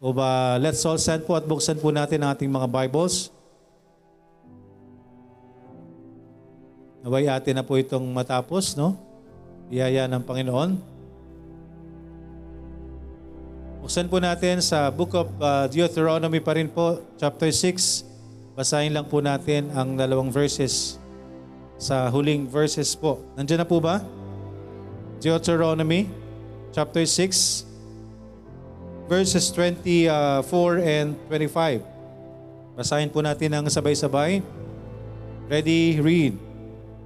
O ba, let's all stand po at buksan po natin ang ating mga Bibles. Naway atin na po itong matapos, no? Biyaya ng Panginoon. Buksan po natin sa Book of uh, Deuteronomy pa rin po, chapter 6. Basahin lang po natin ang dalawang verses sa huling verses po. Nandiyan na po ba? Deuteronomy chapter 6 verses 24 and 25. Basahin po natin ang sabay-sabay. Ready, read.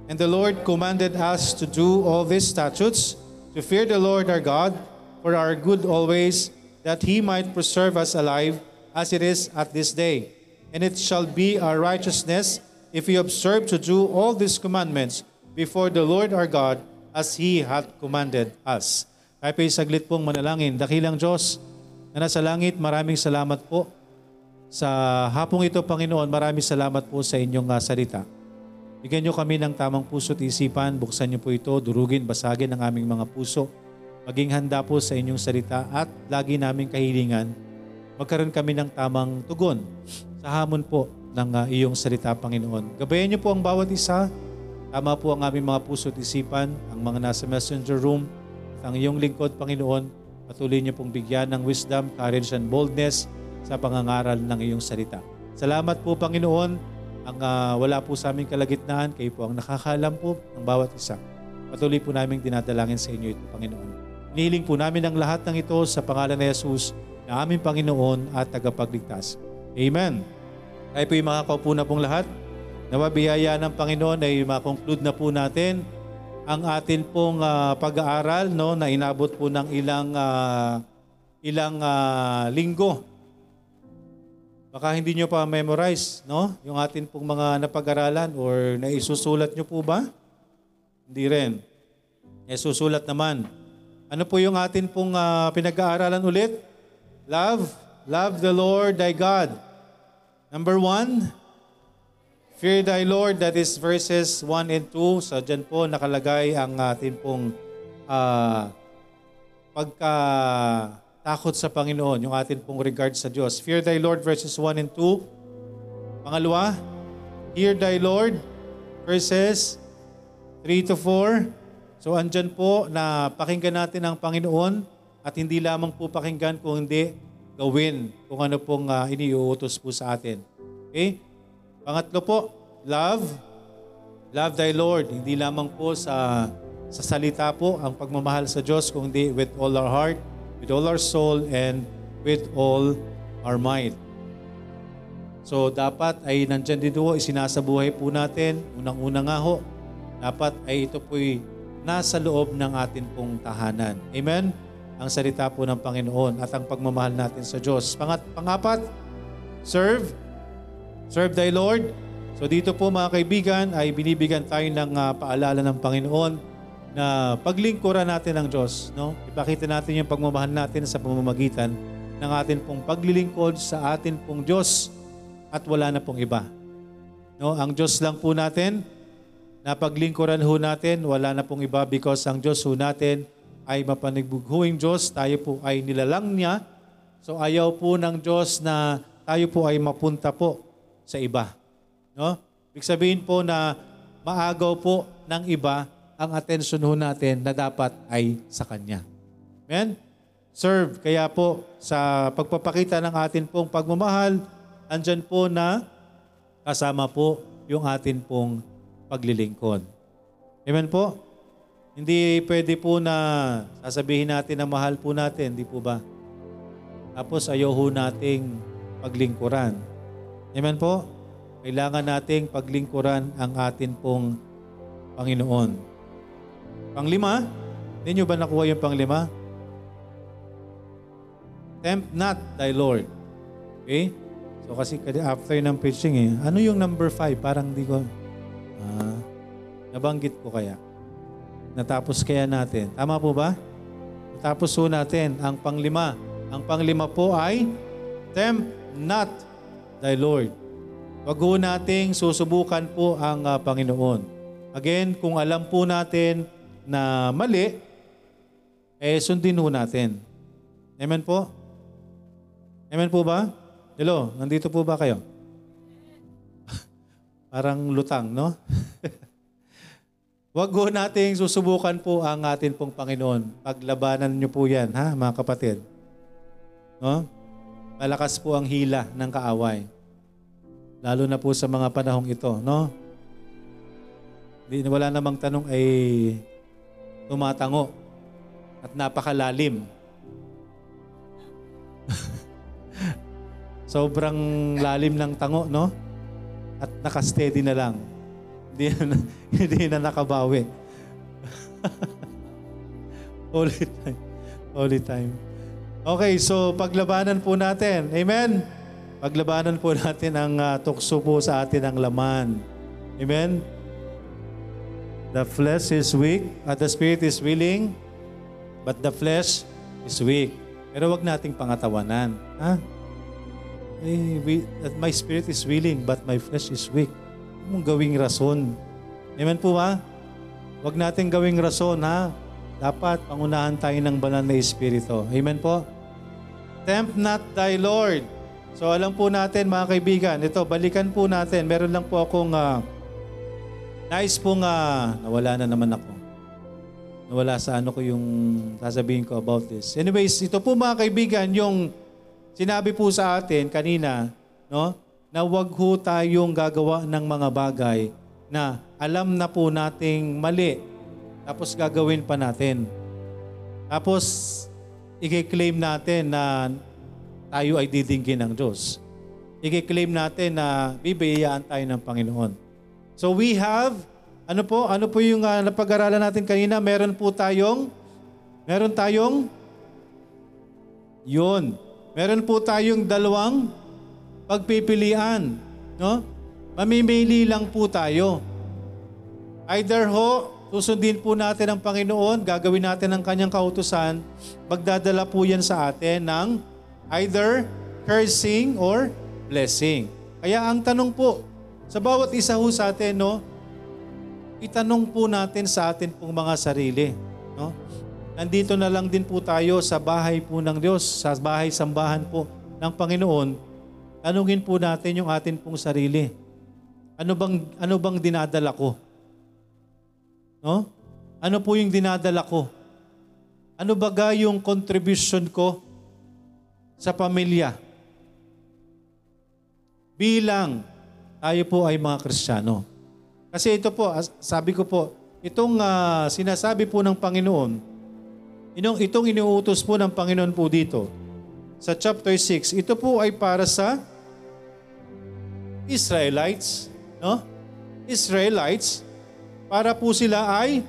And the Lord commanded us to do all these statutes, to fear the Lord our God, for our good always, that He might preserve us alive as it is at this day. And it shall be our righteousness if we observe to do all these commandments before the Lord our God as He hath commanded us. Kaya pa saglit pong manalangin. Dakilang Diyos, na nasa langit, maraming salamat po sa hapong ito, Panginoon. Maraming salamat po sa inyong uh, salita. Bigyan niyo kami ng tamang puso at isipan. Buksan niyo po ito, durugin, basagin ang aming mga puso. Maging handa po sa inyong salita at lagi naming kahilingan. Magkaroon kami ng tamang tugon sa hamon po ng uh, iyong salita, Panginoon. Gabayan niyo po ang bawat isa. Tama po ang aming mga puso at isipan, ang mga nasa messenger room, at ang iyong lingkod, Panginoon Patuloy niyo pong bigyan ng wisdom, courage, and boldness sa pangangaral ng iyong salita. Salamat po, Panginoon. Ang uh, wala po sa aming kalagitnaan, kayo po ang nakakalam po ng bawat isa. Patuloy po namin dinadalangin sa inyo ito, Panginoon. Nihiling po namin ang lahat ng ito sa pangalan ni Jesus na aming Panginoon at tagapagligtas. Amen. Kaya po yung mga kaupo na pong lahat, nawabiyaya ng Panginoon ay makonclude na po natin ang atin pong uh, pag-aaral no na inabot po ng ilang uh, ilang uh, linggo. Baka hindi nyo pa memorize, no? Yung atin pong mga napag-aralan or naisusulat nyo po ba? Hindi rin. Eh, susulat naman. Ano po yung atin pong uh, pinag-aaralan ulit? Love. Love the Lord thy God. Number one, Fear thy Lord, that is verses 1 and 2. So dyan po nakalagay ang atin pong uh, pagka takot sa Panginoon, yung atin pong regard sa Diyos. Fear thy Lord, verses 1 and 2. Pangalawa, hear thy Lord, verses 3 to 4. So andyan po na pakinggan natin ang Panginoon at hindi lamang po pakinggan kung hindi gawin kung ano pong uh, iniuutos po sa atin. Okay? Pangatlo po, love. Love thy Lord. Hindi lamang po sa, sa salita po ang pagmamahal sa Diyos, kundi with all our heart, with all our soul, and with all our mind. So dapat ay nandyan din po, isinasabuhay po natin. Unang-una nga ho, dapat ay ito po'y nasa loob ng atin pong tahanan. Amen? Ang salita po ng Panginoon at ang pagmamahal natin sa Diyos. Pangat, pangapat, serve Serve thy Lord. So dito po mga kaibigan ay binibigyan tayo ng uh, paalala ng Panginoon na paglingkuran natin ng Diyos. No? Ipakita natin yung pagmamahal natin sa pamamagitan ng atin pong paglilingkod sa atin pong Diyos at wala na pong iba. No? Ang Diyos lang po natin, na paglingkuran ho natin, wala na pong iba because ang Diyos ho natin ay mapanigbuhuing Diyos, tayo po ay nilalang niya. So ayaw po ng Diyos na tayo po ay mapunta po sa iba. No? Ibig sabihin po na maagaw po ng iba ang atensyon ho natin na dapat ay sa Kanya. Amen? Serve. Kaya po sa pagpapakita ng atin pong pagmamahal, andyan po na kasama po yung atin pong paglilingkod. Amen po? Hindi pwede po na sasabihin natin na mahal po natin, di po ba? Tapos ayaw ho nating paglingkuran. Amen po? Kailangan nating paglingkuran ang atin pong Panginoon. Panglima, hindi nyo ba nakuha yung panglima? Tempt not thy Lord. Okay? So kasi after ng preaching eh, ano yung number five? Parang di ko, ah, nabanggit ko kaya. Natapos kaya natin. Tama po ba? Natapos po natin ang panglima. Ang panglima po ay tempt not thy Lord. Wag ho nating susubukan po ang uh, Panginoon. Again, kung alam po natin na mali, eh sundin ho natin. Amen po? Amen po ba? Hello, nandito po ba kayo? Parang lutang, no? Huwag ho nating susubukan po ang atin pong Panginoon. Paglabanan niyo po yan, ha, mga kapatid. No? Malakas po ang hila ng kaaway. Lalo na po sa mga panahong ito, no? Di, wala namang tanong ay tumatango at napakalalim. Sobrang lalim ng tango, no? At nakasteady na lang. Hindi na, hindi na nakabawi. Holy time. Holy time. Okay, so paglabanan po natin. Amen? Paglabanan po natin ang uh, tukso po sa atin ang laman. Amen? The flesh is weak, at the spirit is willing, but the flesh is weak. Pero wag nating pangatawanan. Ha? Eh, we, that my spirit is willing, but my flesh is weak. Huwag mong gawing rason. Amen po ba? Huwag nating gawing rason, ha? Dapat pangunahan tayo ng banal na Espiritu. Amen po? Tempt not thy Lord. So alam po natin mga kaibigan, ito balikan po natin. Meron lang po akong uh, nais pong uh, nawala na naman ako. Nawala sa ano ko yung sasabihin ko about this. Anyways, ito po mga kaibigan, yung sinabi po sa atin kanina, no? Na wag ho tayong gagawa ng mga bagay na alam na po nating mali tapos gagawin pa natin. Tapos, i-claim natin na tayo ay didinggin ng Diyos. I-claim natin na bibiyayaan tayo ng Panginoon. So we have, ano po, ano po yung uh, napag-aralan natin kanina? Meron po tayong, meron tayong, yun. Meron po tayong dalawang pagpipilian. No? Mamimili lang po tayo. Either ho, susundin po natin ang Panginoon, gagawin natin ang kanyang kautusan, magdadala po yan sa atin ng either cursing or blessing. Kaya ang tanong po, sa bawat isa ho sa atin, no, itanong po natin sa atin pong mga sarili. No? Nandito na lang din po tayo sa bahay po ng Diyos, sa bahay sambahan po ng Panginoon. Tanungin po natin yung atin pong sarili. Ano bang ano bang dinadala ko? No? Ano po yung dinadala ko? Ano ba yung contribution ko sa pamilya? Bilang tayo po ay mga Kristiyano. Kasi ito po, sabi ko po, itong uh, sinasabi po ng Panginoon, itong, itong inuutos po ng Panginoon po dito, sa chapter 6, ito po ay para sa Israelites, no? Israelites para po sila ay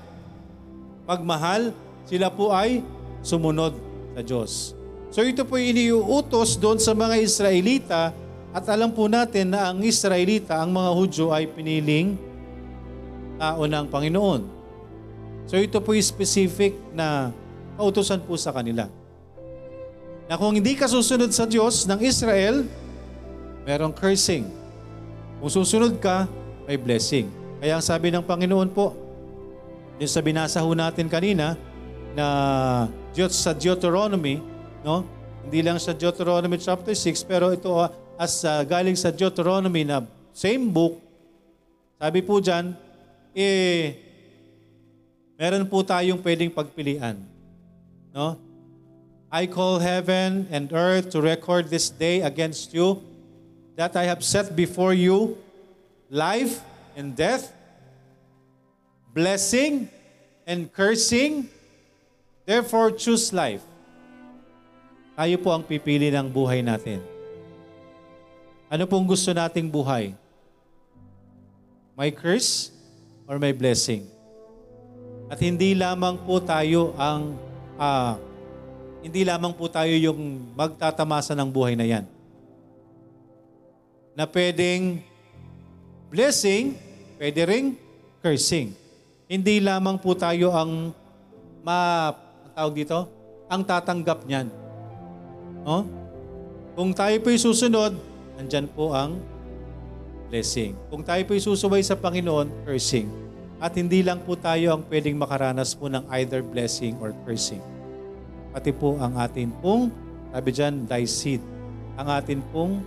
magmahal, sila po ay sumunod sa Diyos. So ito po iniuutos doon sa mga Israelita at alam po natin na ang Israelita, ang mga Hudyo ay piniling tao ng Panginoon. So ito po specific na kautosan po sa kanila. Na kung hindi ka susunod sa Diyos ng Israel, merong cursing. Kung susunod ka, may blessing. Kaya ang sabi ng Panginoon po, yung sa binasa ho natin kanina, na sa Deuteronomy, no? Hindi lang sa Deuteronomy chapter 6, pero ito uh, as uh, galing sa Deuteronomy na same book, sabi po dyan, eh, meron po tayong pwedeng pagpilian. No? I call heaven and earth to record this day against you that I have set before you life and death, blessing and cursing. Therefore, choose life. Tayo po ang pipili ng buhay natin. Ano pong gusto nating buhay? May curse or may blessing? At hindi lamang po tayo ang uh, hindi lamang po tayo yung magtatamasa ng buhay na yan. Na pwedeng blessing, pwede ring cursing. Hindi lamang po tayo ang ma tawag dito, ang tatanggap niyan. No? Kung tayo po'y susunod, andyan po ang blessing. Kung tayo po'y susubay sa Panginoon, cursing. At hindi lang po tayo ang pwedeng makaranas po ng either blessing or cursing. Pati po ang atin pong, sabi dyan, thy seed. ang atin pong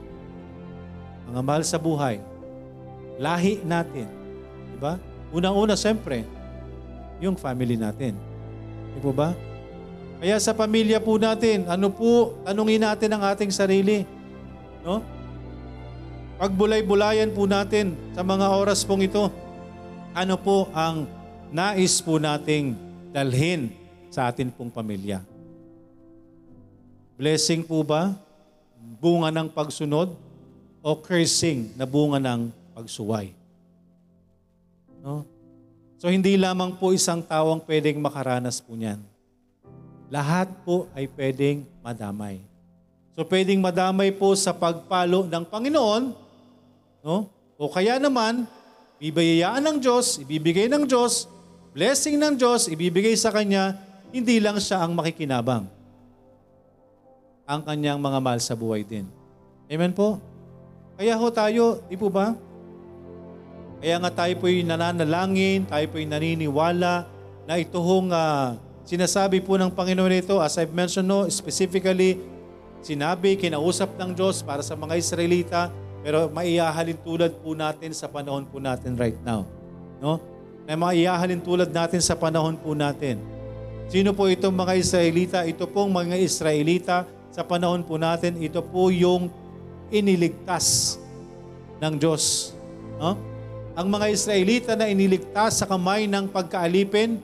mga mahal sa buhay. Lahi natin. Di ba? Unang-una, siyempre, yung family natin. Di po ba? Kaya sa pamilya po natin, ano po, tanungin natin ang ating sarili. No? Pagbulay-bulayan po natin sa mga oras pong ito, ano po ang nais po nating dalhin sa atin pong pamilya. Blessing po ba? Bunga ng pagsunod? O cursing na bunga ng pagsuway? No? So hindi lamang po isang tao ang pwedeng makaranas po niyan. Lahat po ay pwedeng madamay. So pwedeng madamay po sa pagpalo ng Panginoon, no? O kaya naman, bibayayaan ng Diyos, ibibigay ng Diyos, blessing ng Diyos, ibibigay sa Kanya, hindi lang siya ang makikinabang. Ang kanyang mga mahal sa buhay din. Amen po? Kaya ho tayo, di po ba? Kaya nga tayo po'y nananalangin, tayo po'y naniniwala na ito hong uh, sinasabi po ng Panginoon ito, as I've mentioned no, specifically, sinabi, kinausap ng Diyos para sa mga Israelita, pero maiahalin tulad po natin sa panahon po natin right now. No? Na maiahalin tulad natin sa panahon po natin. Sino po itong mga Israelita? Ito pong mga Israelita sa panahon po natin, ito po yung iniligtas ng Diyos. No? Ang mga Israelita na iniligtas sa kamay ng pagkaalipin,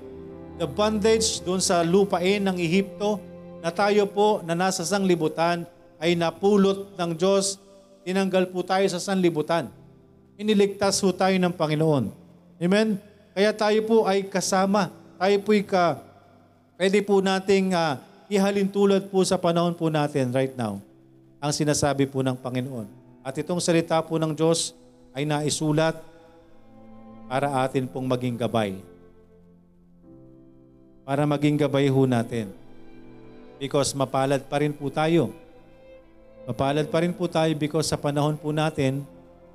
the bondage doon sa lupain ng Ehipto, na tayo po na nasa sanglibutan ay napulot ng Diyos, tinanggal po tayo sa sanlibutan. Iniligtas po tayo ng Panginoon. Amen? Kaya tayo po ay kasama. Tayo po ay ka, pwede po nating uh, ihalin tulad po sa panahon po natin right now ang sinasabi po ng Panginoon. At itong salita po ng Diyos ay naisulat para atin pong maging gabay. Para maging gabay ho natin. Because mapalad pa rin po tayo. Mapalad pa rin po tayo because sa panahon po natin,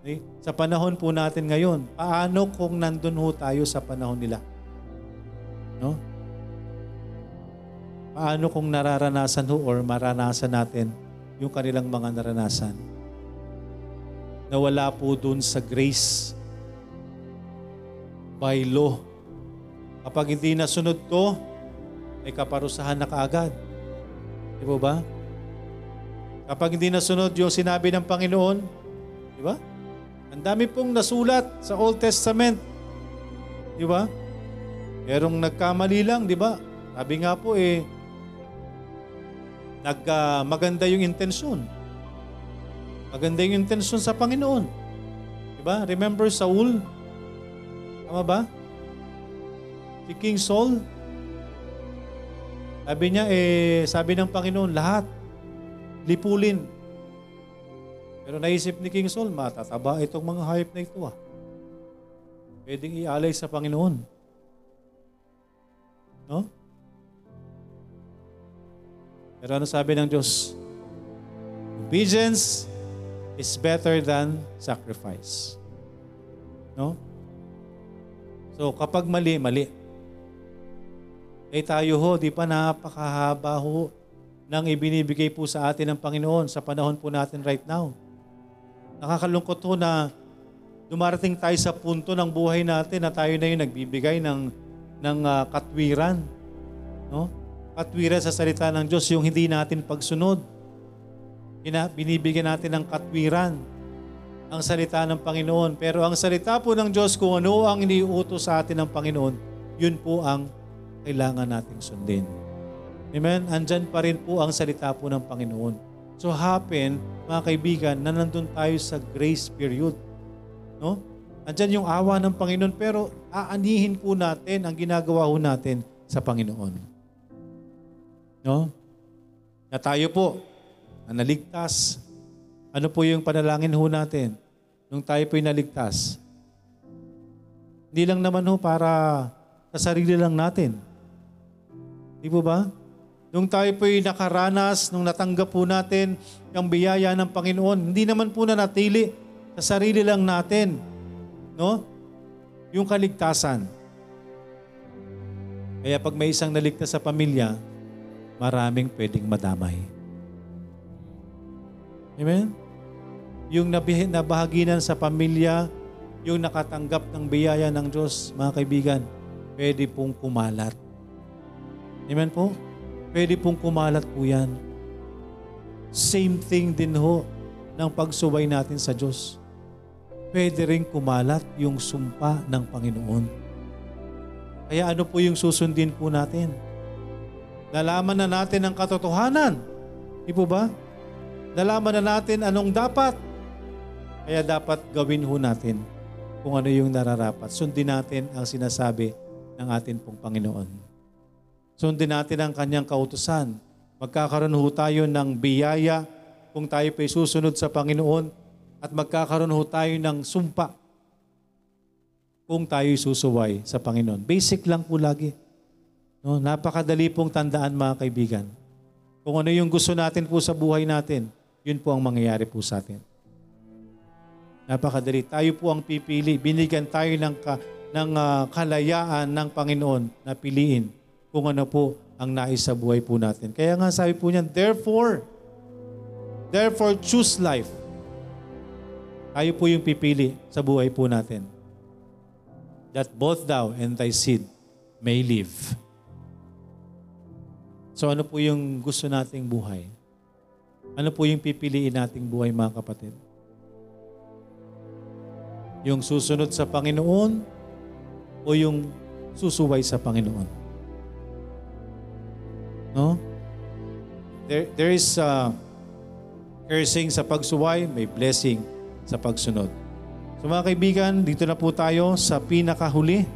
eh, sa panahon po natin ngayon, paano kung nandun ho tayo sa panahon nila? No? Paano kung nararanasan ho or maranasan natin yung kanilang mga naranasan? Nawala po dun sa grace by law. Kapag hindi nasunod to, may kaparusahan na kaagad. Di ba ba? Kapag hindi nasunod yung sinabi ng Panginoon, di ba? Ang dami pong nasulat sa Old Testament. Di ba? Merong nagkamali lang, di ba? Sabi nga po eh, nag, uh, maganda yung intensyon. Maganda yung intensyon sa Panginoon. Di ba? Remember Saul? Tama ba? Si King Saul, sabi niya, eh, sabi ng Panginoon, lahat, lipulin. Pero naisip ni King Saul, matataba itong mga hayop na ito ah. Pwedeng ialay sa Panginoon. No? Pero ano sabi ng Diyos? Obedience is better than sacrifice. No? So kapag mali, mali. Eh tayo ho, di pa napakahaba ho nang ibinibigay po sa atin ng Panginoon sa panahon po natin right now. Nakakalungkot ho na dumarating tayo sa punto ng buhay natin na tayo na yung nagbibigay ng, ng uh, katwiran. No? Katwiran sa salita ng Diyos, yung hindi natin pagsunod. Ina, binibigyan natin ng katwiran ang salita ng Panginoon. Pero ang salita po ng Diyos, kung ano ang iniutos sa atin ng Panginoon, yun po ang kailangan nating sundin. Amen? Andyan pa rin po ang salita po ng Panginoon. So happen, mga kaibigan, na nandun tayo sa grace period. No? Andyan yung awa ng Panginoon, pero aanihin po natin ang ginagawa po natin sa Panginoon. No? Na tayo po, na naligtas, ano po yung panalangin ho natin nung tayo po'y naligtas? Hindi lang naman ho para sa sarili lang natin. Di po ba? Nung tayo po'y nakaranas, nung natanggap po natin yung biyaya ng Panginoon, hindi naman po na natili sa sarili lang natin. No? Yung kaligtasan. Kaya pag may isang naligtas sa pamilya, maraming pwedeng madamay. Amen? Yung nabahaginan sa pamilya, yung nakatanggap ng biyaya ng Diyos, mga kaibigan, pwede pong kumalat. Amen po? Pwede pong kumalat po yan. Same thing din ho ng pagsuway natin sa Diyos. Pwede rin kumalat yung sumpa ng Panginoon. Kaya ano po yung susundin po natin? Nalaman na natin ang katotohanan. Di po ba? Nalaman na natin anong dapat. Kaya dapat gawin ho natin kung ano yung nararapat. Sundin natin ang sinasabi ng atin pong Panginoon. Sundin natin ang kanyang kautusan. Magkakaroon ho tayo ng biyaya kung tayo pa'y susunod sa Panginoon at magkakaroon ho tayo ng sumpa kung tayo susuway sa Panginoon. Basic lang po lagi. No, napakadali pong tandaan mga kaibigan. Kung ano yung gusto natin po sa buhay natin, yun po ang mangyayari po sa atin. Napakadali. Tayo po ang pipili. Binigyan tayo ng, ka, ng ah, kalayaan ng Panginoon na piliin kung ano po ang nais sa buhay po natin. Kaya nga sabi po niyan, therefore, therefore choose life. Tayo po yung pipili sa buhay po natin. That both thou and thy seed may live. So ano po yung gusto nating buhay? Ano po yung pipiliin nating buhay mga kapatid? Yung susunod sa Panginoon o yung susuway sa Panginoon? No? There, there is uh, cursing sa pagsuway, may blessing sa pagsunod. So mga kaibigan, dito na po tayo sa pinakahuli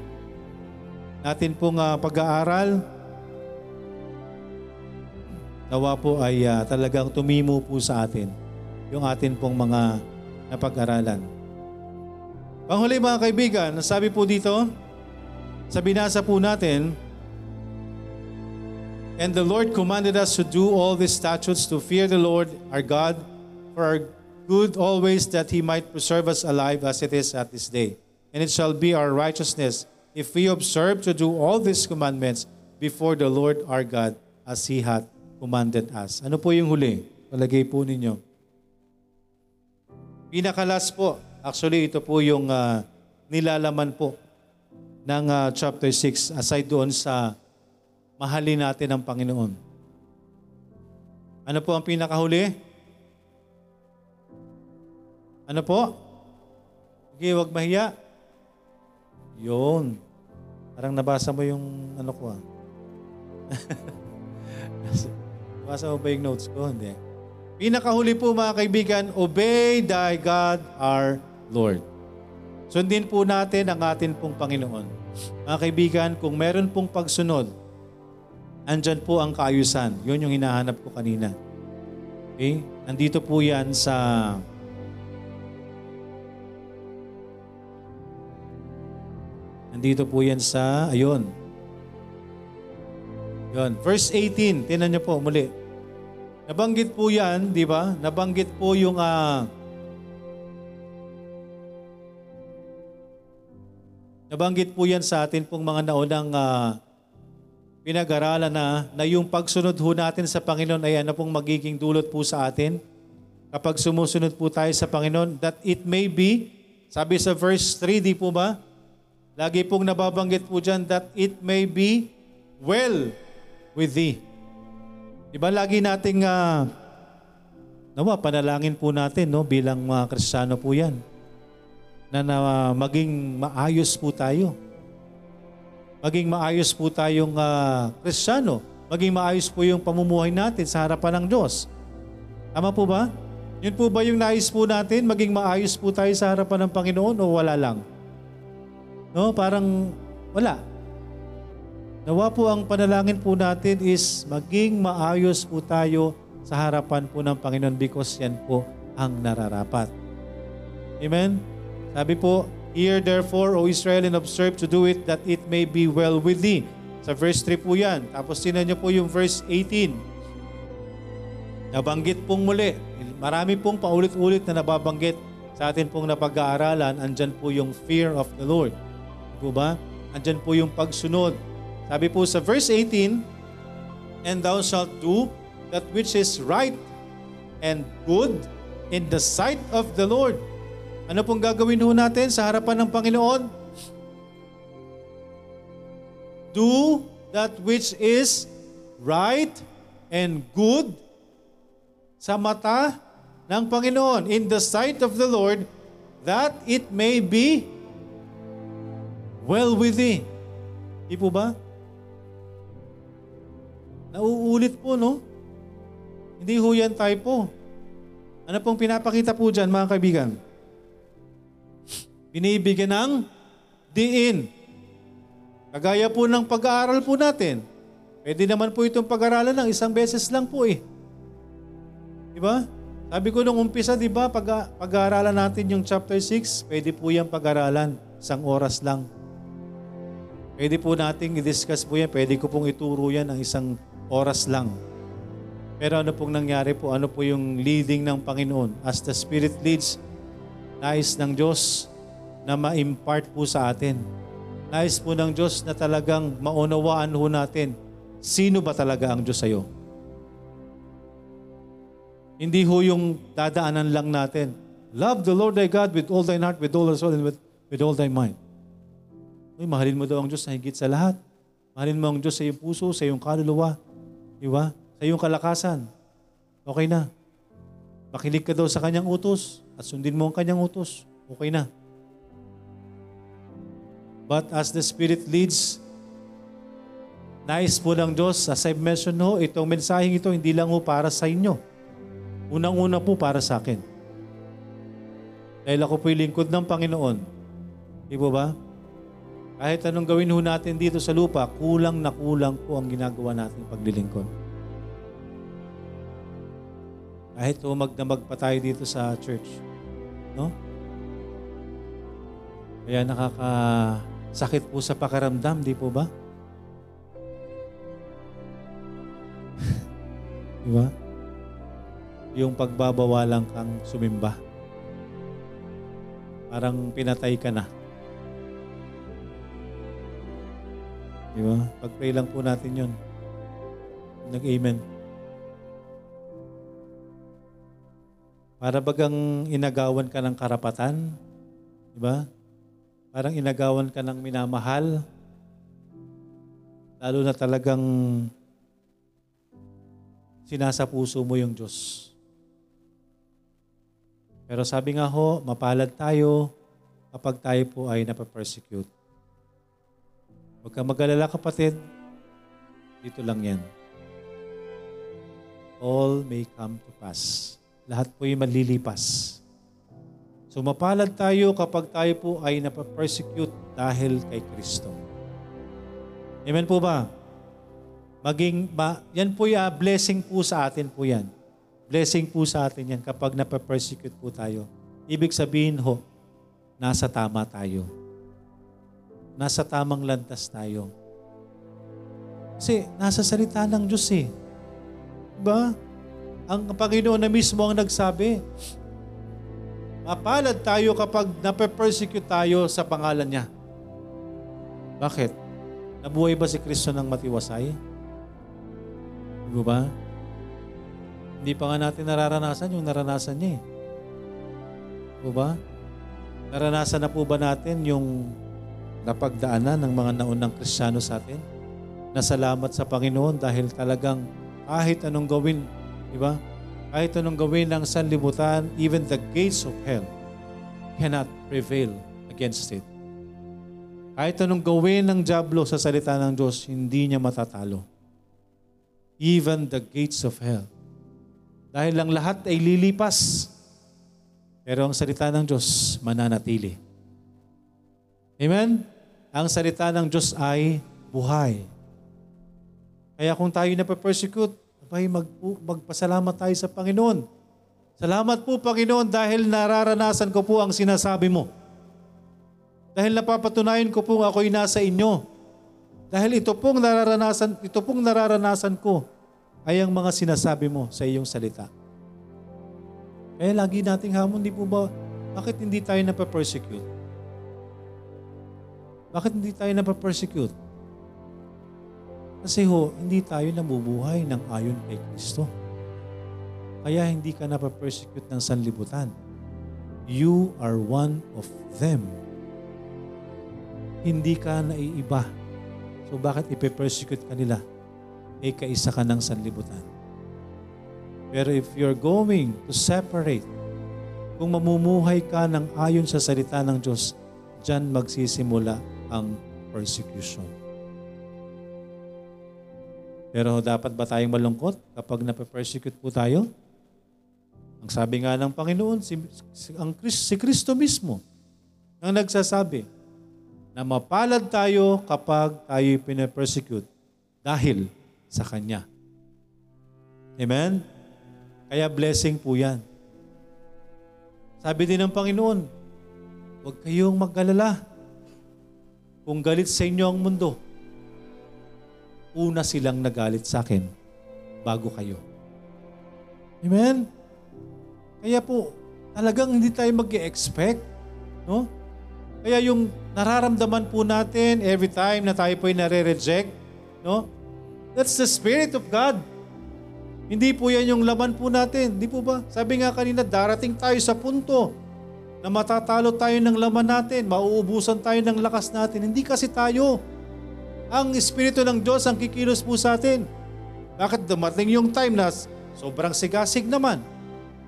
natin pong uh, pag-aaral. Nawa po ay uh, talagang tumimo po sa atin yung atin pong mga napag-aralan. Panghuli mga kaibigan, sabi po dito, sa binasa po natin, And the Lord commanded us to do all these statutes to fear the Lord our God for our good always that he might preserve us alive as it is at this day. And it shall be our righteousness if we observe to do all these commandments before the Lord our God as he hath commanded us. Ano po yung huli? Palagay po ninyo. Pinakalas po, actually ito po yung uh, nilalaman po ng uh, chapter 6 aside doon sa mahalin natin ang Panginoon. Ano po ang pinakahuli? Ano po? Sige, huwag mahiya. Yun. Parang nabasa mo yung ano ko ah. nabasa mo ba yung notes ko? Hindi. Pinakahuli po mga kaibigan, obey thy God our Lord. Sundin po natin ang atin pong Panginoon. Mga kaibigan, kung meron pong pagsunod, andyan po ang kaayusan. Yun yung hinahanap ko kanina. Okay? Andito po yan sa Andito po yan sa, ayun. Yun. Verse 18, tinan niyo po muli. Nabanggit po yan, di ba? Nabanggit po yung uh, Nabanggit po yan sa atin pong mga naunang uh, pinag-aralan na, na yung pagsunod ho natin sa Panginoon ay ano pong magiging dulot po sa atin. Kapag sumusunod po tayo sa Panginoon, that it may be, sabi sa verse 3, di po ba? Lagi pong nababanggit po dyan, that it may be well with thee. Di ba lagi nating, uh, nawa, panalangin po natin no, bilang mga Kristiyano po yan na, na maging maayos po tayo. Maging maayos po tayong uh, Kristiyano. Maging maayos po yung pamumuhay natin sa harapan ng Diyos. Tama po ba? Yun po ba yung nais po natin? Maging maayos po tayo sa harapan ng Panginoon o wala lang? No, parang wala. Nawa po ang panalangin po natin is maging maayos po tayo sa harapan po ng Panginoon because yan po ang nararapat. Amen? Sabi po, Hear therefore, O Israel, and observe to do it that it may be well with thee. Sa verse 3 po yan. Tapos tinan niyo po yung verse 18. Nabanggit pong muli. Marami pong paulit-ulit na nababanggit sa atin pong napag-aaralan. Andyan po yung fear of the Lord. Po ba? Andyan po yung pagsunod. Sabi po sa verse 18, And thou shalt do that which is right and good in the sight of the Lord. Ano pong gagawin ho natin sa harapan ng Panginoon? Do that which is right and good sa mata ng Panginoon in the sight of the Lord that it may be well with thee. Di po ba? Nauulit po, no? Hindi ho yan typo. Ano pong pinapakita po dyan, mga kaibigan? Binibigyan ng diin. Kagaya po ng pag-aaral po natin. Pwede naman po itong pag-aralan ng isang beses lang po eh. Di ba? Sabi ko nung umpisa, di ba, pag, pag-aaralan natin yung chapter 6, pwede po yung pag-aralan, isang oras lang. Pwede po nating i-discuss po yan, pwede ko pong ituro yan ng isang oras lang. Pero ano pong nangyari po, ano po yung leading ng Panginoon? As the Spirit leads, nais ng Diyos na ma-impart po sa atin. Nais po ng Diyos na talagang maunawaan ho natin, sino ba talaga ang Diyos sa'yo? Hindi ho yung dadaanan lang natin. Love the Lord thy God with all thine heart, with all thy soul, and with, with all thy mind. Uy, mahalin mo daw ang Diyos na higit sa lahat. Mahalin mo ang Diyos sa iyong puso, sa iyong kaluluwa. Di ba? Sa iyong kalakasan. Okay na. Makinig ka daw sa kanyang utos at sundin mo ang kanyang utos. Okay na. But as the Spirit leads, nais po ng Diyos, as I've mentioned ho, itong mensaheng ito hindi lang ho para sa inyo Unang-una po para sa akin. Dahil ako po'y lingkod ng Panginoon. Di po ba? Kahit anong gawin ho natin dito sa lupa, kulang na kulang po ang ginagawa natin paglilingkod. Kahit umagdamag pa tayo dito sa church. No? Kaya nakakasakit po sa pakaramdam, di po ba? di ba? yung pagbabawalang kang sumimba. Parang pinatay ka na. Di ba? Pag-pray lang po natin yun. Nag-amen. Para bagang inagawan ka ng karapatan. Di ba? Parang inagawan ka ng minamahal. Lalo na talagang sinasa puso mo yung Diyos. Pero sabi nga ho, mapalad tayo kapag tayo po ay napapersecute. Huwag kang mag-alala kapatid, dito lang yan. All may come to pass. Lahat po ay malilipas. So mapalad tayo kapag tayo po ay napapersecute dahil kay Kristo. Amen po ba? Maging, ma, yan po yung blessing po sa atin po yan. Blessing po sa atin yan kapag napapersecute po tayo. Ibig sabihin ho, nasa tama tayo. Nasa tamang landas tayo. Kasi nasa salita ng Diyos eh. Diba? Ang Panginoon na mismo ang nagsabi, mapalad tayo kapag napapersecute tayo sa pangalan niya. Bakit? Nabuhay ba si Kristo ng matiwasay? Diba ba? Hindi pa nga natin nararanasan yung naranasan niya eh. Po ba? Naranasan na po ba natin yung napagdaanan ng mga naunang kristyano sa atin? Nasalamat sa Panginoon dahil talagang kahit anong gawin, di ba? Kahit anong gawin ng sanlibutan, even the gates of hell cannot prevail against it. Kahit anong gawin ng Diablo sa salita ng Diyos, hindi niya matatalo. Even the gates of hell dahil ang lahat ay lilipas. Pero ang salita ng Diyos mananatili. Amen? Ang salita ng Diyos ay buhay. Kaya kung tayo napapersecute, abay mag, magpasalamat tayo sa Panginoon. Salamat po Panginoon dahil nararanasan ko po ang sinasabi mo. Dahil napapatunayan ko po ako'y nasa inyo. Dahil ito pong nararanasan, ito pong nararanasan ko ay ang mga sinasabi mo sa iyong salita. Kaya lagi nating hamon, di po ba, bakit hindi tayo napapersecute? Bakit hindi tayo napapersecute? Kasi ho, hindi tayo nabubuhay ng ayon kay Kristo. Kaya hindi ka napapersecute ng sanlibutan. You are one of them. Hindi ka naiiba. So bakit ipe-persecute ka nila? Eh, kaisa ka ng sanlibutan. Pero if you're going to separate, kung mamumuhay ka ng ayon sa salita ng Diyos, dyan magsisimula ang persecution. Pero dapat ba tayong malungkot kapag nape-persecute po tayo? Ang sabi nga ng Panginoon, si, si, ang, si Kristo mismo ang nagsasabi na mapalad tayo kapag tayo pinapersecute dahil sa Kanya. Amen? Kaya blessing po yan. Sabi din ng Panginoon, huwag kayong mag-alala. Kung galit sa inyo ang mundo, una silang nagalit sa akin bago kayo. Amen? Kaya po, talagang hindi tayo mag expect no? Kaya yung nararamdaman po natin every time na tayo po ay nare-reject, no? That's the Spirit of God. Hindi po yan yung laman po natin. Hindi po ba? Sabi nga kanina, darating tayo sa punto na matatalo tayo ng laman natin, mauubusan tayo ng lakas natin. Hindi kasi tayo. Ang Espiritu ng Diyos ang kikilos po sa atin. Bakit dumating yung time na sobrang sigasig naman?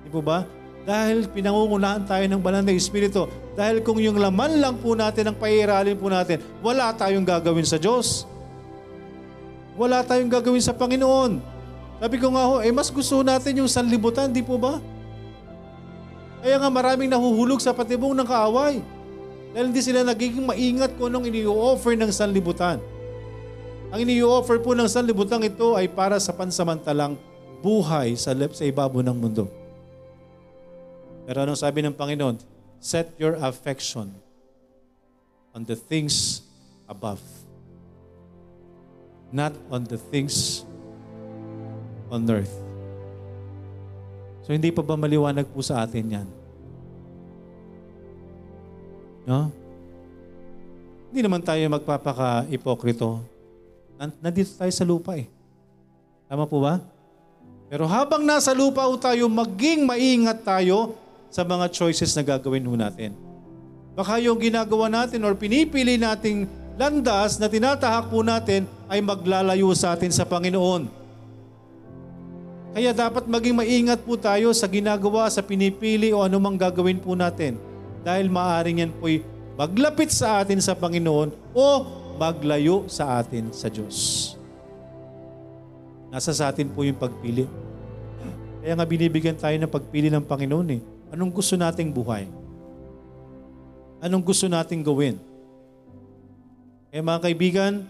Di po ba? Dahil pinangungunahan tayo ng banal na Espiritu. Dahil kung yung laman lang po natin ang paiiralin po natin, wala tayong gagawin sa Diyos. Wala tayong gagawin sa Panginoon. Sabi ko nga ho, eh mas gusto natin yung sanlibutan, di po ba? Kaya nga maraming nahuhulog sa patibong ng kaaway. Dahil hindi sila nagiging maingat kung anong ini-offer ng sanlibutan. Ang ini-offer po ng sanlibutan ito ay para sa pansamantalang buhay sa, sa ibabo ng mundo. Pero anong sabi ng Panginoon? Set your affection on the things above. Not on the things on earth. So hindi pa ba maliwanag po sa atin yan? No? Hindi naman tayo magpapaka-ipokrito nandito tayo sa lupa eh. Tama po ba? Pero habang nasa lupa po tayo, maging maingat tayo sa mga choices na gagawin ho natin. Baka yung ginagawa natin or pinipili nating landas na tinatahak po natin ay maglalayo sa atin sa Panginoon. Kaya dapat maging maingat po tayo sa ginagawa, sa pinipili o anumang gagawin po natin. Dahil maaring yan po'y maglapit sa atin sa Panginoon o maglayo sa atin sa Diyos. Nasa sa atin po yung pagpili. Kaya nga binibigyan tayo ng pagpili ng Panginoon eh. Anong gusto nating buhay? Anong gusto nating gawin? Eh mga kaibigan,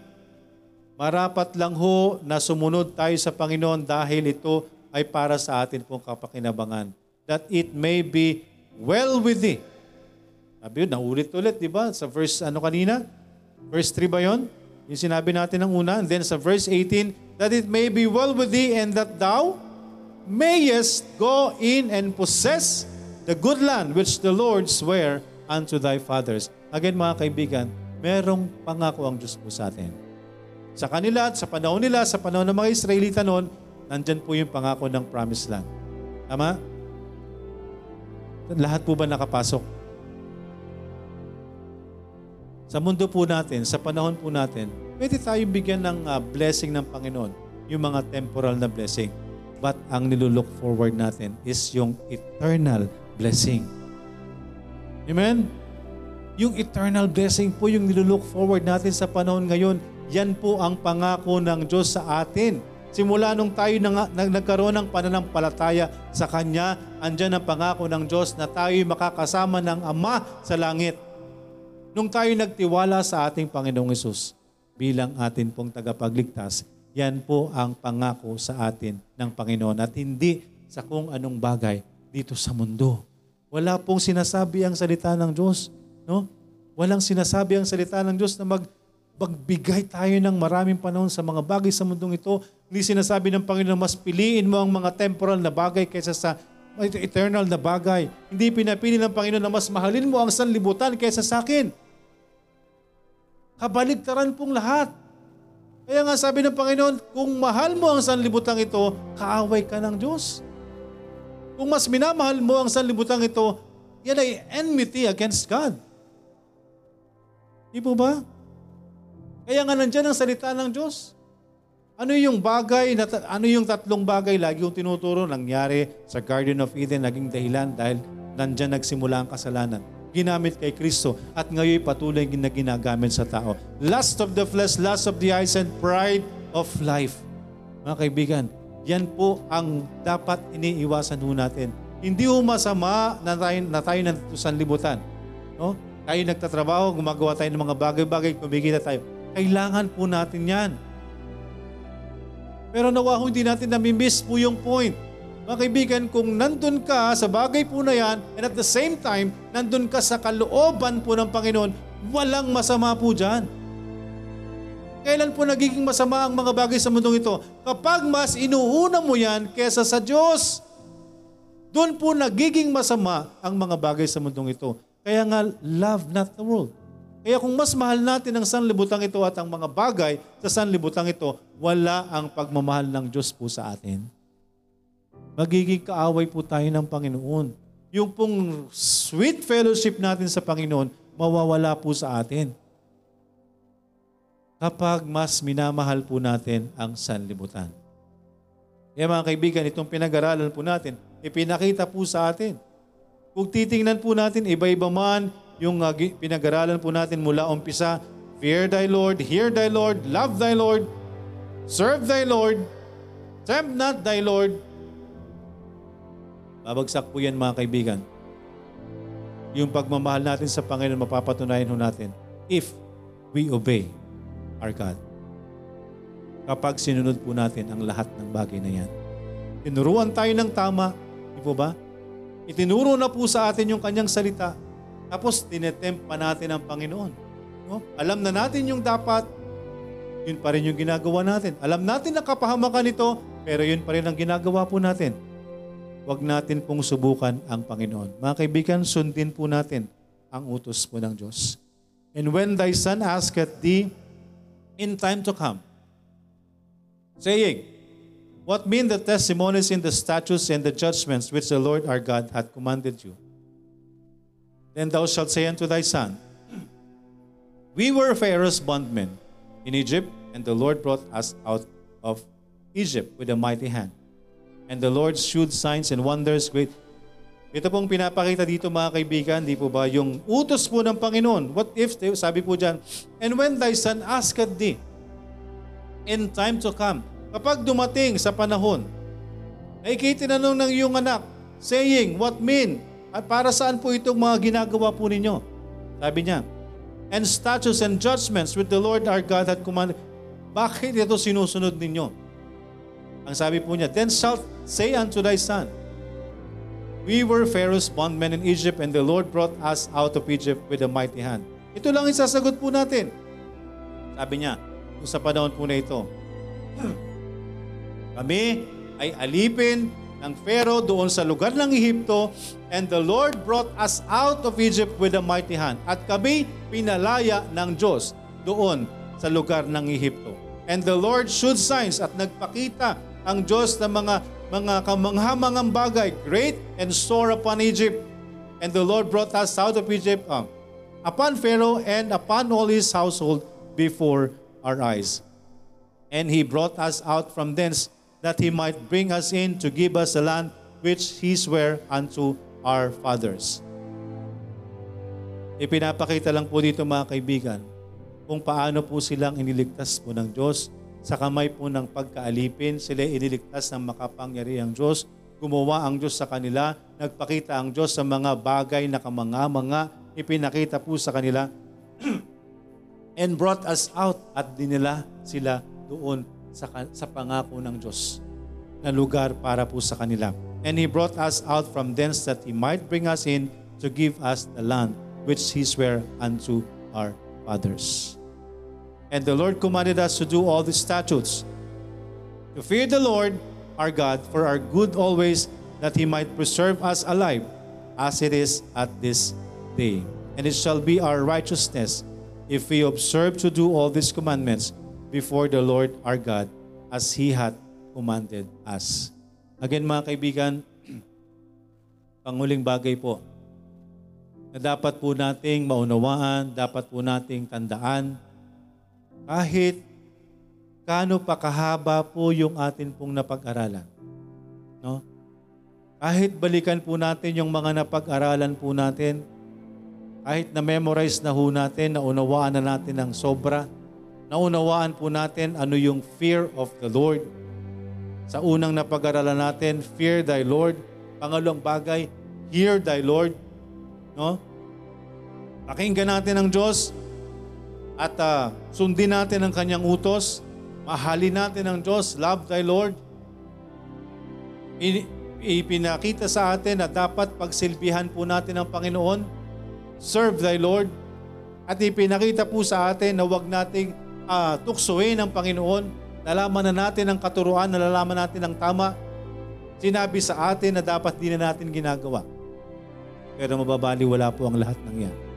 marapat lang ho na sumunod tayo sa Panginoon dahil ito ay para sa atin pong kapakinabangan. That it may be well with thee. Sabi yun, naulit-ulit, di ba? Sa verse ano kanina? Verse 3 ba yun? Yung sinabi natin ng una. And then sa verse 18, that it may be well with thee and that thou mayest go in and possess the good land which the Lord sware unto thy fathers. Again mga kaibigan, merong pangako ang Diyos po sa atin. Sa kanila at sa panahon nila, sa panahon ng mga Israelita noon, nandyan po yung pangako ng promised land. Tama? Lahat po ba nakapasok? Sa mundo po natin, sa panahon po natin, pwede tayong bigyan ng uh, blessing ng Panginoon, yung mga temporal na blessing. But ang nilulook forward natin is yung eternal blessing. Amen? Yung eternal blessing po yung nilulook forward natin sa panahon ngayon. Yan po ang pangako ng Diyos sa atin. Simula nung tayo nang, nang, nagkaroon ng pananampalataya sa Kanya, andyan ang pangako ng Diyos na tayo makakasama ng Ama sa langit Nung tayo nagtiwala sa ating Panginoong Yesus bilang atin pong tagapagligtas, yan po ang pangako sa atin ng Panginoon at hindi sa kung anong bagay dito sa mundo. Wala pong sinasabi ang salita ng Diyos. No? Walang sinasabi ang salita ng Diyos na mag, magbigay tayo ng maraming panahon sa mga bagay sa mundong ito. Hindi sinasabi ng Panginoon mas piliin mo ang mga temporal na bagay kaysa sa eternal na bagay. Hindi pinapili ng Panginoon na mas mahalin mo ang sanlibutan kaysa sa akin. Kabaligtaran pong lahat. Kaya nga sabi ng Panginoon, kung mahal mo ang sanlibutan ito, kaaway ka ng Diyos. Kung mas minamahal mo ang sanlibutan ito, yan ay enmity against God. Di po ba? Kaya nga nandyan ang salita ng Diyos. Ano yung bagay, na, ano yung tatlong bagay lagi yung tinuturo nangyari sa Garden of Eden naging dahilan dahil nandyan nagsimula ang kasalanan. Ginamit kay Kristo at ngayon patuloy na ginagamit sa tao. Lust of the flesh, lust of the eyes, and pride of life. Mga kaibigan, yan po ang dapat iniiwasan ho natin. Hindi ho masama na tayo, na tayo nandito sa libutan. No? Tayo nagtatrabaho, gumagawa tayo ng mga bagay-bagay, kumikita tayo. Kailangan po natin yan. Pero nawa hindi natin nami-miss po yung point. Mga kaibigan, kung nandun ka sa bagay po na yan, and at the same time, nandun ka sa kalooban po ng Panginoon, walang masama po dyan. Kailan po nagiging masama ang mga bagay sa mundong ito? Kapag mas inuuna mo yan kesa sa Diyos. Doon po nagiging masama ang mga bagay sa mundong ito. Kaya nga, love not the world. Kaya kung mas mahal natin ang sanlibutan ito at ang mga bagay sa sanlibutan ito, wala ang pagmamahal ng Diyos po sa atin. Magiging kaaway po tayo ng Panginoon. Yung pong sweet fellowship natin sa Panginoon, mawawala po sa atin. Kapag mas minamahal po natin ang sanlibutan. Kaya mga kaibigan, itong pinag-aralan po natin, ipinakita po sa atin. Kung titingnan po natin, iba-iba man yung uh, pinag-aralan po natin mula umpisa, Fear thy Lord, hear thy Lord, love thy Lord, serve thy Lord, tempt not thy Lord. Babagsak po yan mga kaibigan. Yung pagmamahal natin sa Panginoon, mapapatunayan ho natin if we obey our God. Kapag sinunod po natin ang lahat ng bagay na yan. Tinuruan tayo ng tama, di po ba? Itinuro na po sa atin yung kanyang salita. Tapos tinetempt pa natin ang Panginoon. No? Alam na natin yung dapat, yun pa rin yung ginagawa natin. Alam natin na kapahamakan ito, pero yun pa rin ang ginagawa po natin. Huwag natin pong subukan ang Panginoon. Mga kaibigan, sundin po natin ang utos po ng Diyos. And when thy son asketh thee in time to come, saying, What mean the testimonies in the statutes and the judgments which the Lord our God hath commanded you? Then thou shalt say unto thy son, We were Pharaoh's bondmen in Egypt, and the Lord brought us out of Egypt with a mighty hand. And the Lord shewed signs and wonders great. Ito pong pinapakita dito mga kaibigan, di po ba, yung utos po ng Panginoon. What if, sabi po dyan, And when thy son asked thee, in time to come, kapag dumating sa panahon, ay kitinanong ng iyong anak, saying, What mean? At para saan po itong mga ginagawa po ninyo? Sabi niya, And statutes and judgments with the Lord our God had commanded. Bakit ito sinusunod ninyo? Ang sabi po niya, Then shalt say unto thy son, We were Pharaoh's bondmen in Egypt, and the Lord brought us out of Egypt with a mighty hand. Ito lang isasagot po natin. Sabi niya, sa panahon po na ito, kami ay alipin ng Pharaoh doon sa lugar ng Ehipto, and the Lord brought us out of Egypt with a mighty hand. At kami pinalaya ng Diyos doon sa lugar ng Ehipto. And the Lord showed signs at nagpakita ang Diyos ng mga mga kamanghamangang bagay, great and sore upon Egypt. And the Lord brought us out of Egypt um, upon Pharaoh and upon all his household before our eyes. And he brought us out from thence that he might bring us in to give us a land which he sware unto our fathers. Ipinapakita lang po dito mga kaibigan kung paano po silang iniligtas po ng Diyos sa kamay po ng pagkaalipin, sila iniligtas ng makapangyarihang Diyos. Gumawa ang Diyos sa kanila, nagpakita ang Diyos sa mga bagay na kamanga-mga, ipinakita po sa kanila, and brought us out at dinila sila doon sa, sa pangako ng Diyos na lugar para po sa kanila. And He brought us out from thence that He might bring us in to give us the land which He sware unto our fathers. And the Lord commanded us to do all the statutes, to fear the Lord our God for our good always, that He might preserve us alive as it is at this day. And it shall be our righteousness if we observe to do all these commandments before the Lord our God as He hath commanded us. Again mga kaibigan, panguling bagay po na dapat po nating maunawaan, dapat po nating tandaan kahit kano pa kahaba po yung atin pong napag-aralan. No? Kahit balikan po natin yung mga napag-aralan po natin, kahit na-memorize na ho natin, naunawaan na natin ng sobra, naunawaan po natin ano yung fear of the Lord. Sa unang napag-aralan natin, fear thy Lord. Pangalawang bagay, hear thy Lord. No? Pakinggan natin ang Diyos at uh, sundin natin ang kanyang utos Mahalin natin ang Diyos. Love thy Lord. Ipinakita sa atin na dapat pagsilbihan po natin ang Panginoon. Serve thy Lord. At ipinakita po sa atin na huwag nating uh, tuksoin ang Panginoon. Nalaman na natin ang katuruan, nalalaman natin ang tama. Sinabi sa atin na dapat din na natin ginagawa. Pero mababali wala po ang lahat ng yan.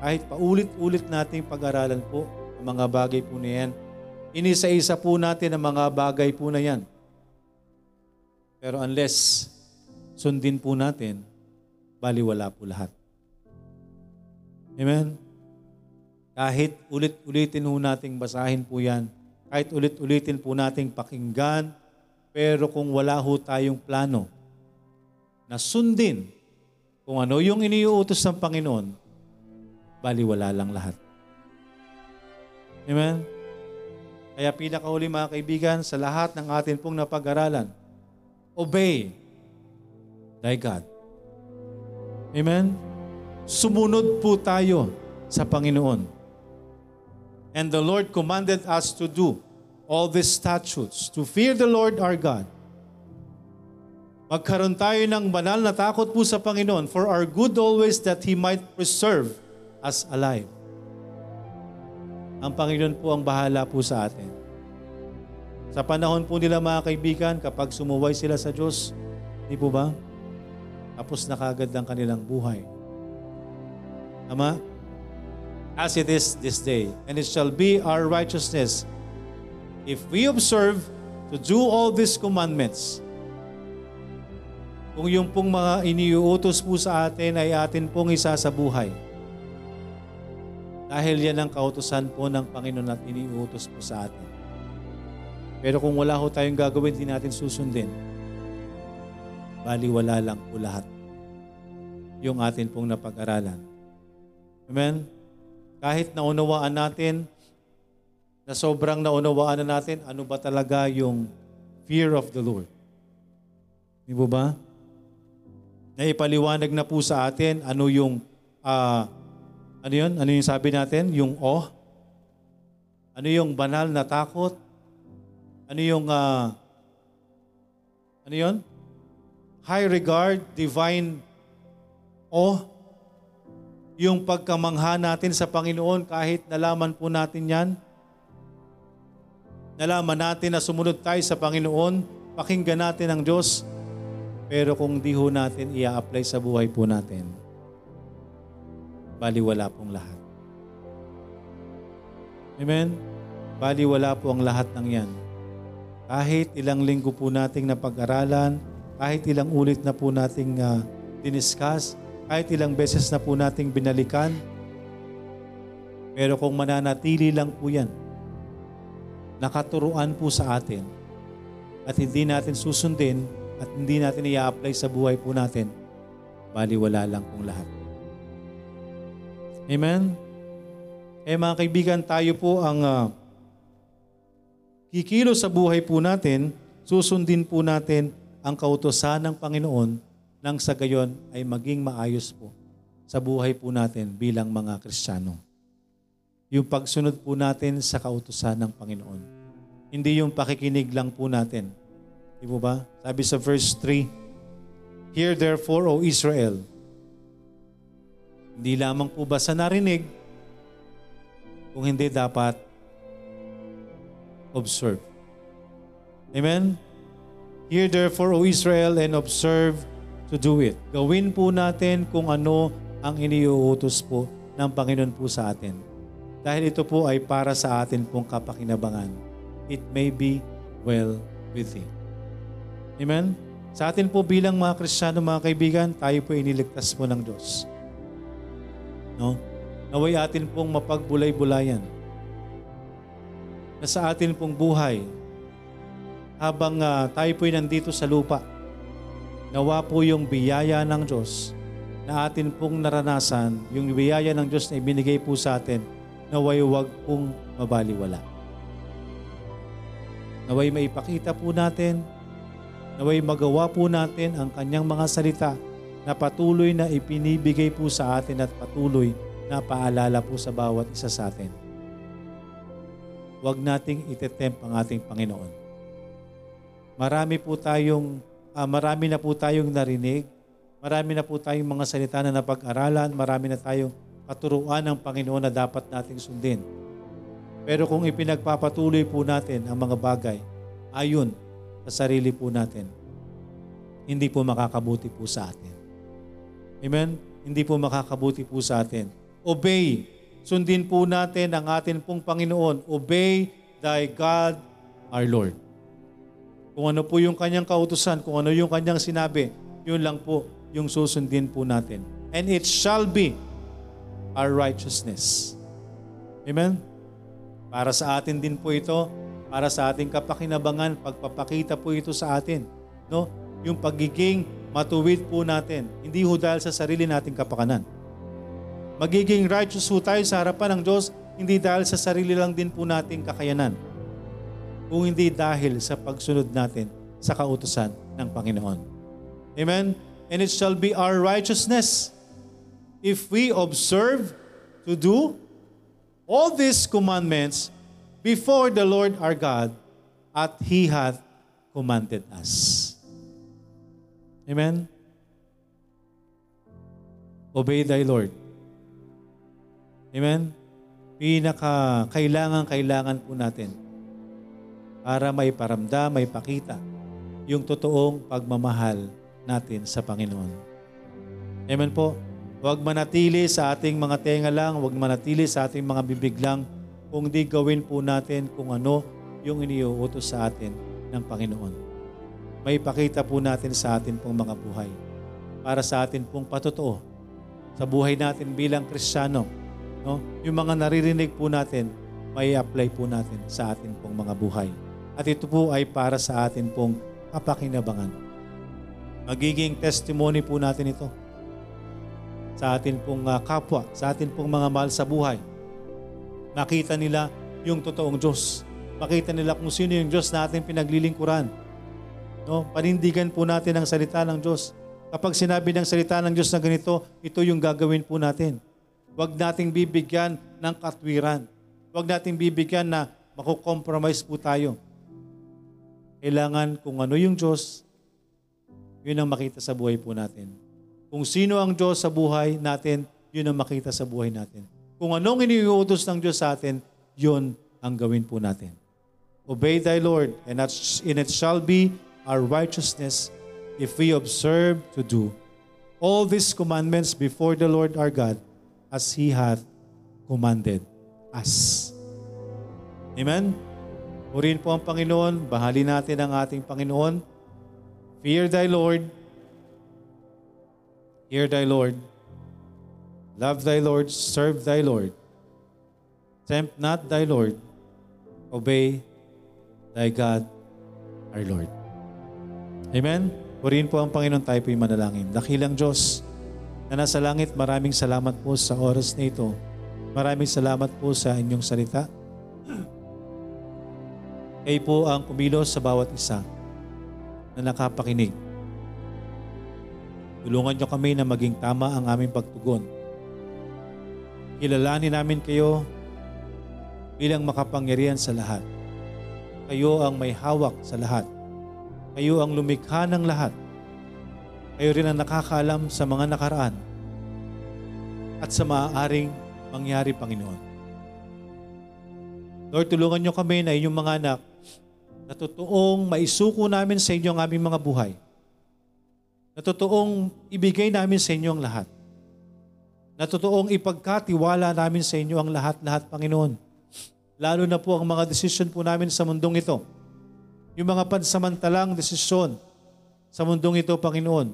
Kahit paulit-ulit nating pag-aralan po ang mga bagay po na yan, Inisa-isa po natin ang mga bagay po na yan. Pero unless sundin po natin, baliwala po lahat. Amen? Kahit ulit-ulitin po nating basahin po yan, kahit ulit-ulitin po nating pakinggan, pero kung wala ho tayong plano na sundin kung ano yung iniuutos ng Panginoon, baliwala lang lahat. Amen? Kaya pinakahuli mga kaibigan, sa lahat ng atin pong napag-aralan, obey thy God. Amen? Sumunod po tayo sa Panginoon. And the Lord commanded us to do all these statutes, to fear the Lord our God. Magkaroon tayo ng banal na takot po sa Panginoon for our good always that He might preserve us alive. Ang Panginoon po ang bahala po sa atin. Sa panahon po nila mga kaibigan, kapag sumuway sila sa Diyos, di po ba? Tapos na kagad ang kanilang buhay. Tama? As it is this day, and it shall be our righteousness if we observe to do all these commandments. Kung yung pong mga iniuutos po sa atin ay atin pong isa sa buhay dahil yan ang kautosan po ng Panginoon at iniutos po sa atin. Pero kung wala ho tayong gagawin, hindi natin susundin. Baliwala lang po lahat yung atin pong napag-aralan. Amen? Kahit naunawaan natin, na sobrang naunawaan na natin, ano ba talaga yung fear of the Lord? Di ba ba? Naipaliwanag na po sa atin ano yung uh, ano yun? Ano yung sabi natin? Yung oh? Ano yung banal na takot? Ano yung, uh, ano yun? High regard, divine oh? Yung pagkamangha natin sa Panginoon kahit nalaman po natin yan. Nalaman natin na sumunod tayo sa Panginoon, pakinggan natin ang Diyos, pero kung di ho natin i-apply sa buhay po natin, baliwala pong lahat. Amen? Baliwala po ang lahat ng yan. Kahit ilang linggo po nating napag-aralan, kahit ilang ulit na po nating uh, diniscuss, kahit ilang beses na po nating binalikan, pero kung mananatili lang po yan, nakaturuan po sa atin, at hindi natin susundin, at hindi natin i-apply sa buhay po natin, baliwala lang pong lahat. Amen? Eh mga kaibigan, tayo po ang uh, kikilo sa buhay po natin, susundin po natin ang kautosan ng Panginoon nang sa gayon ay maging maayos po sa buhay po natin bilang mga Kristiyano. Yung pagsunod po natin sa kautosan ng Panginoon. Hindi yung pakikinig lang po natin. Di ba? Sabi sa verse 3, Hear therefore, O Israel, hindi lamang po ba sa narinig, kung hindi dapat observe. Amen? Hear therefore, O Israel, and observe to do it. Gawin po natin kung ano ang iniuutos po ng Panginoon po sa atin. Dahil ito po ay para sa atin pong kapakinabangan. It may be well with thee. Amen? Sa atin po bilang mga Kristiyano, mga kaibigan, tayo po iniligtas po ng Diyos. No? Naway atin pong mapagbulay-bulayan na sa atin pong buhay habang uh, tayo po'y nandito sa lupa. Nawa po yung biyaya ng Diyos na atin pong naranasan, yung biyaya ng Diyos na ibinigay po sa atin, naway huwag pong mabaliwala. Naway maipakita po natin, naway magawa po natin ang kanyang mga salita na patuloy na ipinibigay po sa atin at patuloy na paalala po sa bawat isa sa atin. Huwag nating itetempt ang ating Panginoon. Marami po tayong, uh, marami na po tayong narinig, marami na po tayong mga salita na napag-aralan, marami na tayong katuruan ng Panginoon na dapat nating sundin. Pero kung ipinagpapatuloy po natin ang mga bagay ayon sa sarili po natin, hindi po makakabuti po sa atin. Amen? Hindi po makakabuti po sa atin. Obey. Sundin po natin ang atin pong Panginoon. Obey thy God, our Lord. Kung ano po yung kanyang kautusan, kung ano yung kanyang sinabi, yun lang po yung susundin po natin. And it shall be our righteousness. Amen? Para sa atin din po ito, para sa ating kapakinabangan, pagpapakita po ito sa atin. No? Yung pagiging matuwid po natin. Hindi ho dahil sa sarili nating kapakanan. Magiging righteous po tayo sa harapan ng Diyos, hindi dahil sa sarili lang din po nating kakayanan. Kung hindi dahil sa pagsunod natin sa kautusan ng Panginoon. Amen? And it shall be our righteousness if we observe to do all these commandments before the Lord our God at He hath commanded us. Amen? Obey thy Lord. Amen? Pinaka kailangan kailangan po natin para may paramdam, may pakita yung totoong pagmamahal natin sa Panginoon. Amen po. Huwag manatili sa ating mga tenga lang, huwag manatili sa ating mga bibig lang, kung di gawin po natin kung ano yung iniuutos sa atin ng Panginoon. May pakita po natin sa atin pong mga buhay para sa atin pong patotoo sa buhay natin bilang Kristiyano. No? Yung mga naririnig po natin, may apply po natin sa atin pong mga buhay. At ito po ay para sa atin pong kapakinabangan. Magiging testimony po natin ito sa atin pong uh, kapwa, sa atin pong mga mahal sa buhay. Makita nila yung totoong Diyos. Makita nila kung sino yung Diyos na ating pinaglilingkuran. No? Panindigan po natin ang salita ng Diyos. Kapag sinabi ng salita ng Diyos na ganito, ito yung gagawin po natin. Huwag nating bibigyan ng katwiran. Huwag nating bibigyan na makukompromise po tayo. Kailangan kung ano yung Diyos, yun ang makita sa buhay po natin. Kung sino ang Diyos sa buhay natin, yun ang makita sa buhay natin. Kung anong iniuutos ng Diyos sa atin, yun ang gawin po natin. Obey thy Lord, and it shall be our righteousness if we observe to do all these commandments before the Lord our God as He hath commanded us. Amen? Purihin po ang Panginoon, bahali natin ang ating Panginoon. Fear thy Lord, Hear thy Lord. Love thy Lord. Serve thy Lord. Tempt not thy Lord. Obey thy God, our Lord. Amen? Purihin po ang Panginoon tayo po'y manalangin. Dakilang Diyos na nasa langit, maraming salamat po sa oras na ito. Maraming salamat po sa inyong salita. Kayo po ang kumilos sa bawat isa na nakapakinig Tulungan niyo kami na maging tama ang aming pagtugon. Kilalanin namin kayo bilang makapangyarihan sa lahat. Kayo ang may hawak sa lahat. Kayo ang lumikha ng lahat. Kayo rin ang nakakaalam sa mga nakaraan at sa maaaring mangyari, Panginoon. Lord, tulungan niyo kami na inyong mga anak na totoong maisuko namin sa inyo ang aming mga buhay na totoong ibigay namin sa inyo ang lahat. Na totoong ipagkatiwala namin sa inyo ang lahat-lahat, Panginoon. Lalo na po ang mga desisyon po namin sa mundong ito. Yung mga pansamantalang desisyon sa mundong ito, Panginoon,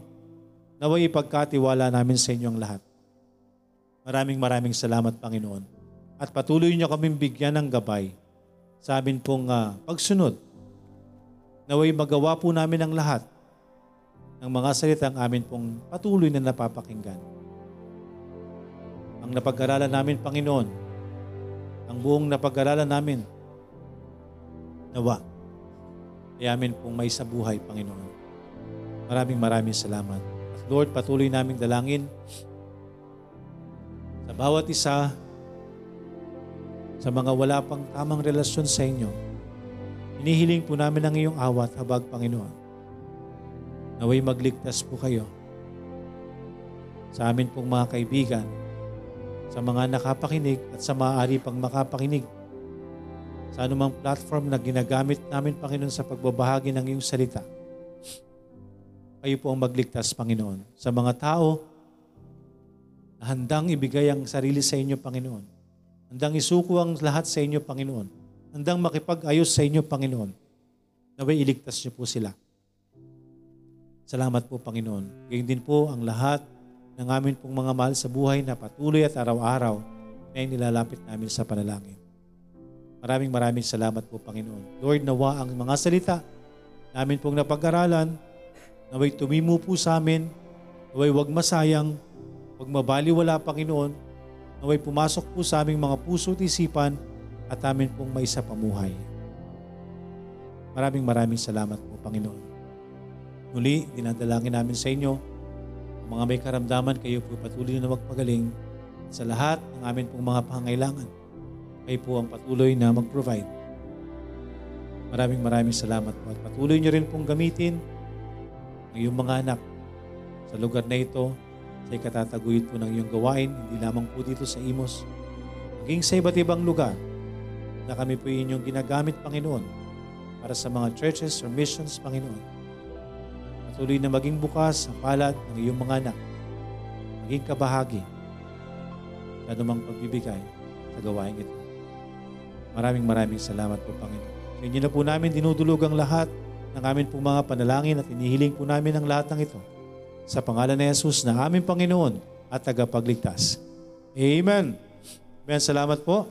naway ipagkatiwala namin sa inyo ang lahat. Maraming maraming salamat, Panginoon. At patuloy niyo kaming bigyan ng gabay sa amin pong ah, pagsunod. Naway magawa po namin ang lahat ng mga salitang amin pong patuloy na napapakinggan. Ang napag-aralan namin, Panginoon, ang buong napag-aralan namin, nawa, ay amin pong may sa buhay, Panginoon. Maraming maraming salamat. At Lord, patuloy naming dalangin sa bawat isa sa mga wala pang tamang relasyon sa inyo. Inihiling po namin ang iyong awat, habag, Panginoon. Naway magligtas po kayo sa amin pong mga kaibigan, sa mga nakapakinig at sa maaari pang makapakinig sa anumang platform na ginagamit namin, Panginoon, sa pagbabahagi ng iyong salita. Kayo po ang magligtas, Panginoon, sa mga tao na handang ibigay ang sarili sa inyo, Panginoon. Handang isuko ang lahat sa inyo, Panginoon. Handang makipag-ayos sa inyo, Panginoon. Naway iligtas niyo po sila. Salamat po, Panginoon. Gayun din po ang lahat ng amin pong mga mahal sa buhay na patuloy at araw-araw na nilalapit namin sa panalangin. Maraming maraming salamat po, Panginoon. Lord, nawa ang mga salita namin pong napag-aralan, naway tumimo po sa amin, naway wag masayang, wag mabaliwala, Panginoon, naway pumasok po sa aming mga puso at isipan at amin pong maisa pamuhay. Maraming maraming salamat po, Panginoon. Muli, dinadalangin namin sa inyo, ang mga may karamdaman, kayo po patuloy na magpagaling sa lahat ng amin pong mga pangailangan. Kayo po ang patuloy na mag-provide. Maraming maraming salamat po at patuloy niyo rin pong gamitin ang iyong mga anak sa lugar na ito sa ikatataguyod po ng iyong gawain, hindi lamang po dito sa Imos, maging sa iba't ibang lugar na kami po inyong ginagamit, Panginoon, para sa mga churches or missions, Panginoon. Patuloy na maging bukas ang palad ng iyong mga anak, maging kabahagi sa anumang pagbibigay sa gawain ito. Maraming maraming salamat po, Panginoon. Sa inyo na po namin dinudulog ang lahat ng amin pong mga panalangin at inihiling po namin ang lahat ng ito sa pangalan ni Jesus na aming Panginoon at tagapagligtas. Amen. Amen. Salamat po.